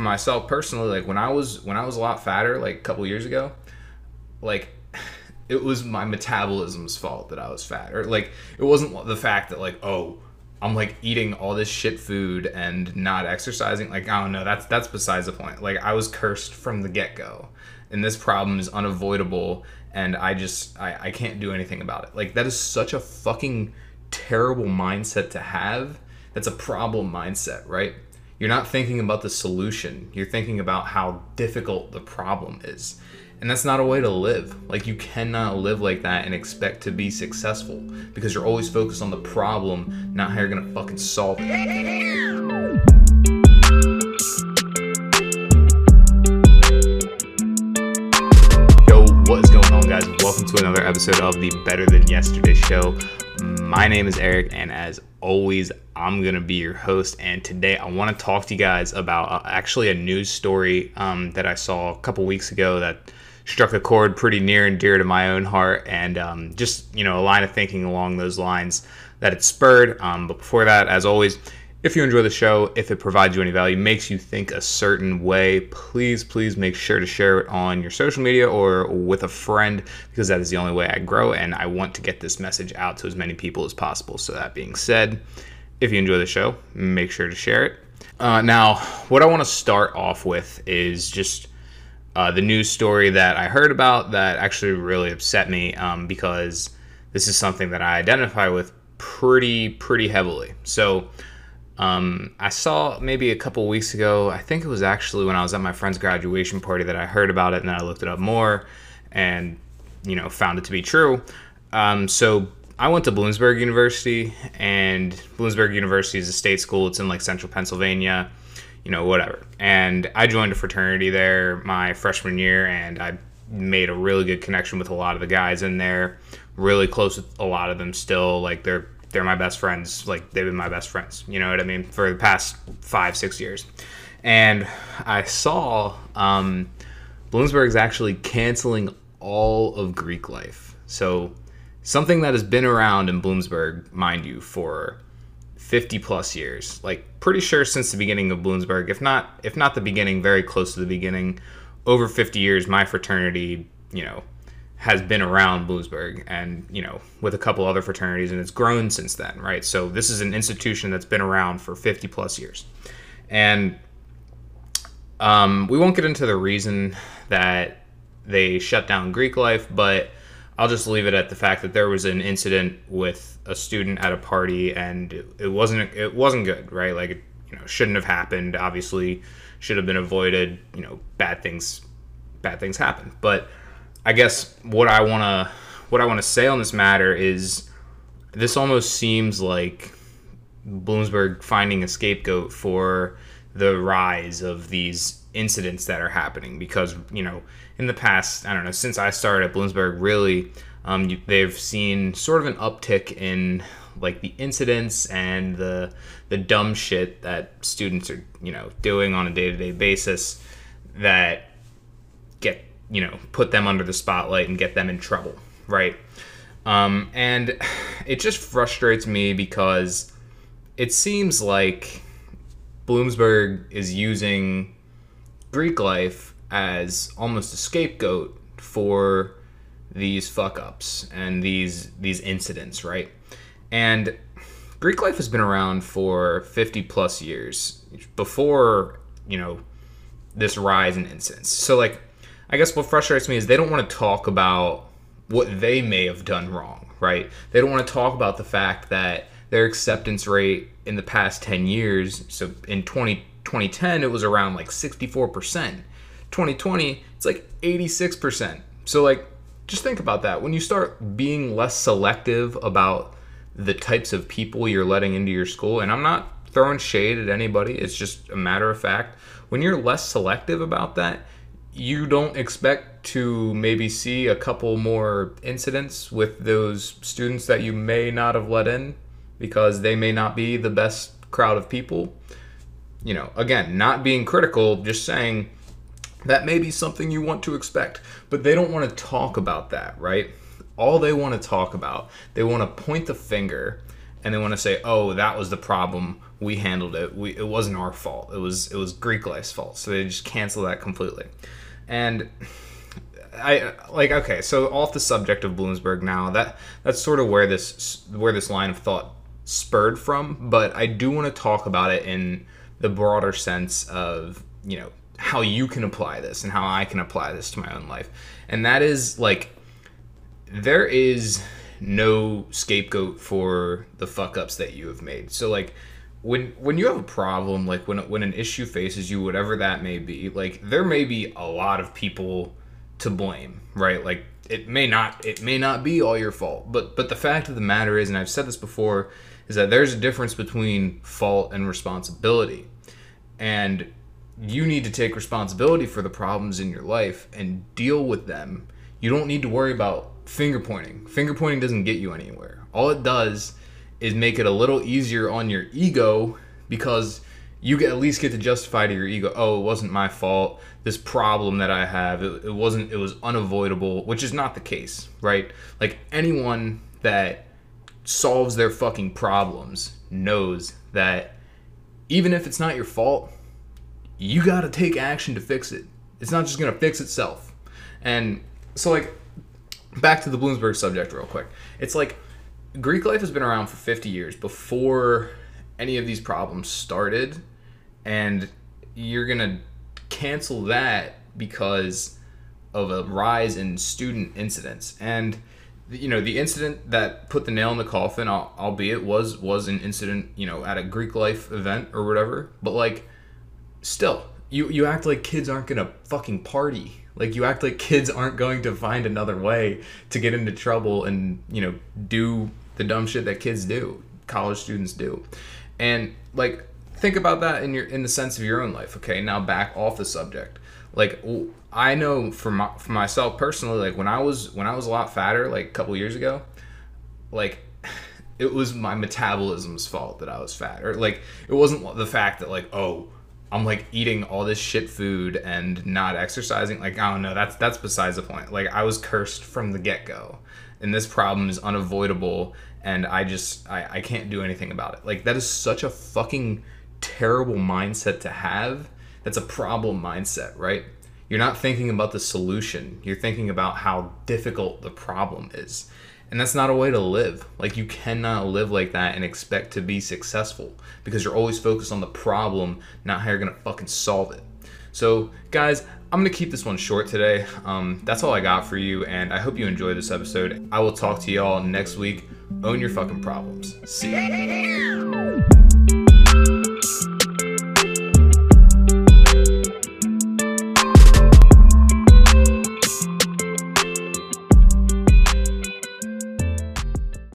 for myself personally, like when I was when I was a lot fatter, like a couple years ago, like it was my metabolism's fault that I was fat, or like it wasn't the fact that like oh I'm like eating all this shit food and not exercising. Like I don't know, that's that's besides the point. Like I was cursed from the get go, and this problem is unavoidable, and I just I I can't do anything about it. Like that is such a fucking terrible mindset to have. That's a problem mindset, right? You're not thinking about the solution. You're thinking about how difficult the problem is. And that's not a way to live. Like, you cannot live like that and expect to be successful because you're always focused on the problem, not how you're gonna fucking solve it. Yo, what is going on, guys? Welcome to another episode of the Better Than Yesterday show. My name is Eric, and as always, I'm gonna be your host. And today, I want to talk to you guys about uh, actually a news story um, that I saw a couple weeks ago that struck a chord pretty near and dear to my own heart, and um, just you know a line of thinking along those lines that it spurred. Um, but before that, as always, if you enjoy the show, if it provides you any value, makes you think a certain way, please, please make sure to share it on your social media or with a friend because that is the only way I grow and I want to get this message out to as many people as possible. So, that being said, if you enjoy the show, make sure to share it. Uh, now, what I want to start off with is just uh, the news story that I heard about that actually really upset me um, because this is something that I identify with pretty, pretty heavily. So, um, I saw maybe a couple weeks ago, I think it was actually when I was at my friend's graduation party that I heard about it and then I looked it up more and, you know, found it to be true. Um, so I went to Bloomsburg University and Bloomsburg University is a state school. It's in like central Pennsylvania, you know, whatever. And I joined a fraternity there my freshman year and I made a really good connection with a lot of the guys in there, really close with a lot of them still. Like they're they're my best friends. Like they've been my best friends. You know what I mean? For the past five, six years. And I saw um, Bloomsburg's actually canceling all of Greek life. So something that has been around in Bloomsburg, mind you, for 50 plus years. Like pretty sure since the beginning of Bloomsburg, if not if not the beginning, very close to the beginning. Over 50 years, my fraternity, you know, has been around Bloomsburg and, you know, with a couple other fraternities, and it's grown since then, right? So this is an institution that's been around for 50 plus years. And um, we won't get into the reason that they shut down Greek life, but I'll just leave it at the fact that there was an incident with a student at a party, and it, wasn't it wasn't good, right? Like it, you know shouldn't have happened. Obviously, should have been avoided. You know, bad things bad things happen. But I guess what I wanna what I want to say on this matter is this almost seems like Bloomsburg finding a scapegoat for the rise of these incidents that are happening because you know in the past I don't know since I started at Bloomsburg really um, you, they've seen sort of an uptick in like the incidents and the the dumb shit that students are you know doing on a day to day basis that get you know put them under the spotlight and get them in trouble right? Um, and it just frustrates me because it seems like Bloomsburg is using Greek life as almost a scapegoat for these fuck ups and these these incidents, right? And Greek life has been around for 50 plus years before, you know, this rise in incidents. So like I guess what frustrates me is they don't want to talk about what they may have done wrong, right? They don't want to talk about the fact that their acceptance rate in the past 10 years, so in 20, 2010, it was around like 64%. 2020, it's like 86%. So, like, just think about that. When you start being less selective about the types of people you're letting into your school, and I'm not throwing shade at anybody, it's just a matter of fact. When you're less selective about that, you don't expect to maybe see a couple more incidents with those students that you may not have let in because they may not be the best crowd of people. You know, again, not being critical, just saying that may be something you want to expect, but they don't want to talk about that, right? All they want to talk about, they want to point the finger and they want to say, "Oh, that was the problem. We handled it. We it wasn't our fault. It was it was Greek life's fault." So they just cancel that completely. And I like okay, so off the subject of Bloomsburg now, that that's sort of where this where this line of thought spurred from, but I do want to talk about it in the broader sense of, you know, how you can apply this and how I can apply this to my own life. And that is like there is no scapegoat for the fuck ups that you have made. So like when when you have a problem, like when when an issue faces you, whatever that may be, like there may be a lot of people to blame, right? Like it may not it may not be all your fault, but but the fact of the matter is, and I've said this before, is that there's a difference between fault and responsibility, and you need to take responsibility for the problems in your life and deal with them. You don't need to worry about finger pointing. Finger pointing doesn't get you anywhere. All it does is make it a little easier on your ego because you get, at least get to justify to your ego, oh, it wasn't my fault. This problem that I have, it, it wasn't, it was unavoidable, which is not the case, right? Like anyone that solves their fucking problems knows that even if it's not your fault, you got to take action to fix it. It's not just going to fix itself. And so, like, back to the Bloomsburg subject, real quick. It's like Greek life has been around for 50 years before any of these problems started and you're gonna cancel that because of a rise in student incidents and you know the incident that put the nail in the coffin albeit was was an incident you know at a greek life event or whatever but like still you you act like kids aren't gonna fucking party. Like you act like kids aren't going to find another way to get into trouble and you know do the dumb shit that kids do college students do. And like think about that in your in the sense of your own life okay? Now back off the subject. Like i know for, my, for myself personally like when i was when i was a lot fatter like a couple years ago like it was my metabolism's fault that i was fat. Or like it wasn't the fact that like oh i'm like eating all this shit food and not exercising. Like i don't know. That's that's besides the point. Like i was cursed from the get-go. And this problem is unavoidable. And i just i, I can't do anything about it. Like that is such a fucking terrible mindset to have. That's a problem mindset, right? You're not thinking about the solution. You're thinking about how difficult the problem is. And that's not a way to live. Like, you cannot live like that and expect to be successful because you're always focused on the problem, not how you're gonna fucking solve it. So, guys, I'm gonna keep this one short today. Um, that's all I got for you, and I hope you enjoyed this episode. I will talk to y'all next week. Own your fucking problems. See ya.